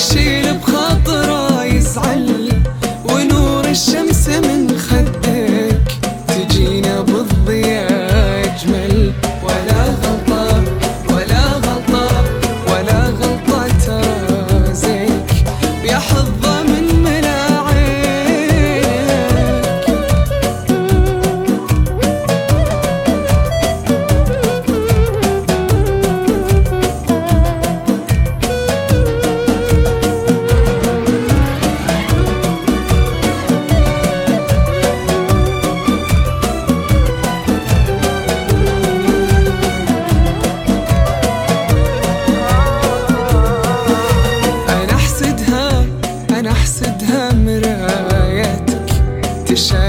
see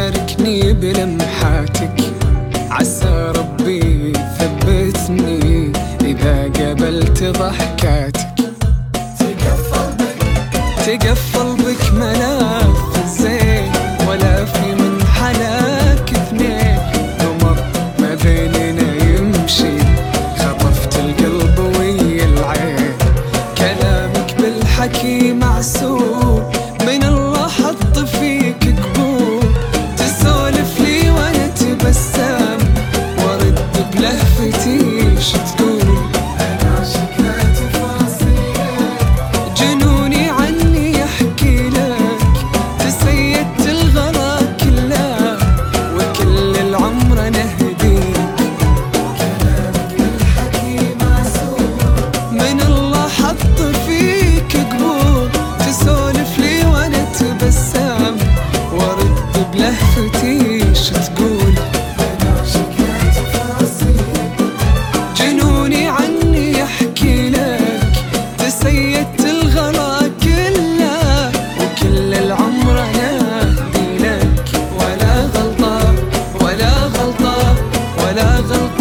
تشاركني بلمحاتك. عسى ربي يثبتني إذا قبلت ضحكاتك. تقفل بك ملاف زين ولا في من حلاك اثنين. قمر ما بيننا يمشي خطفت القلب ويا العين. كلامك بالحكي معسول British. olhar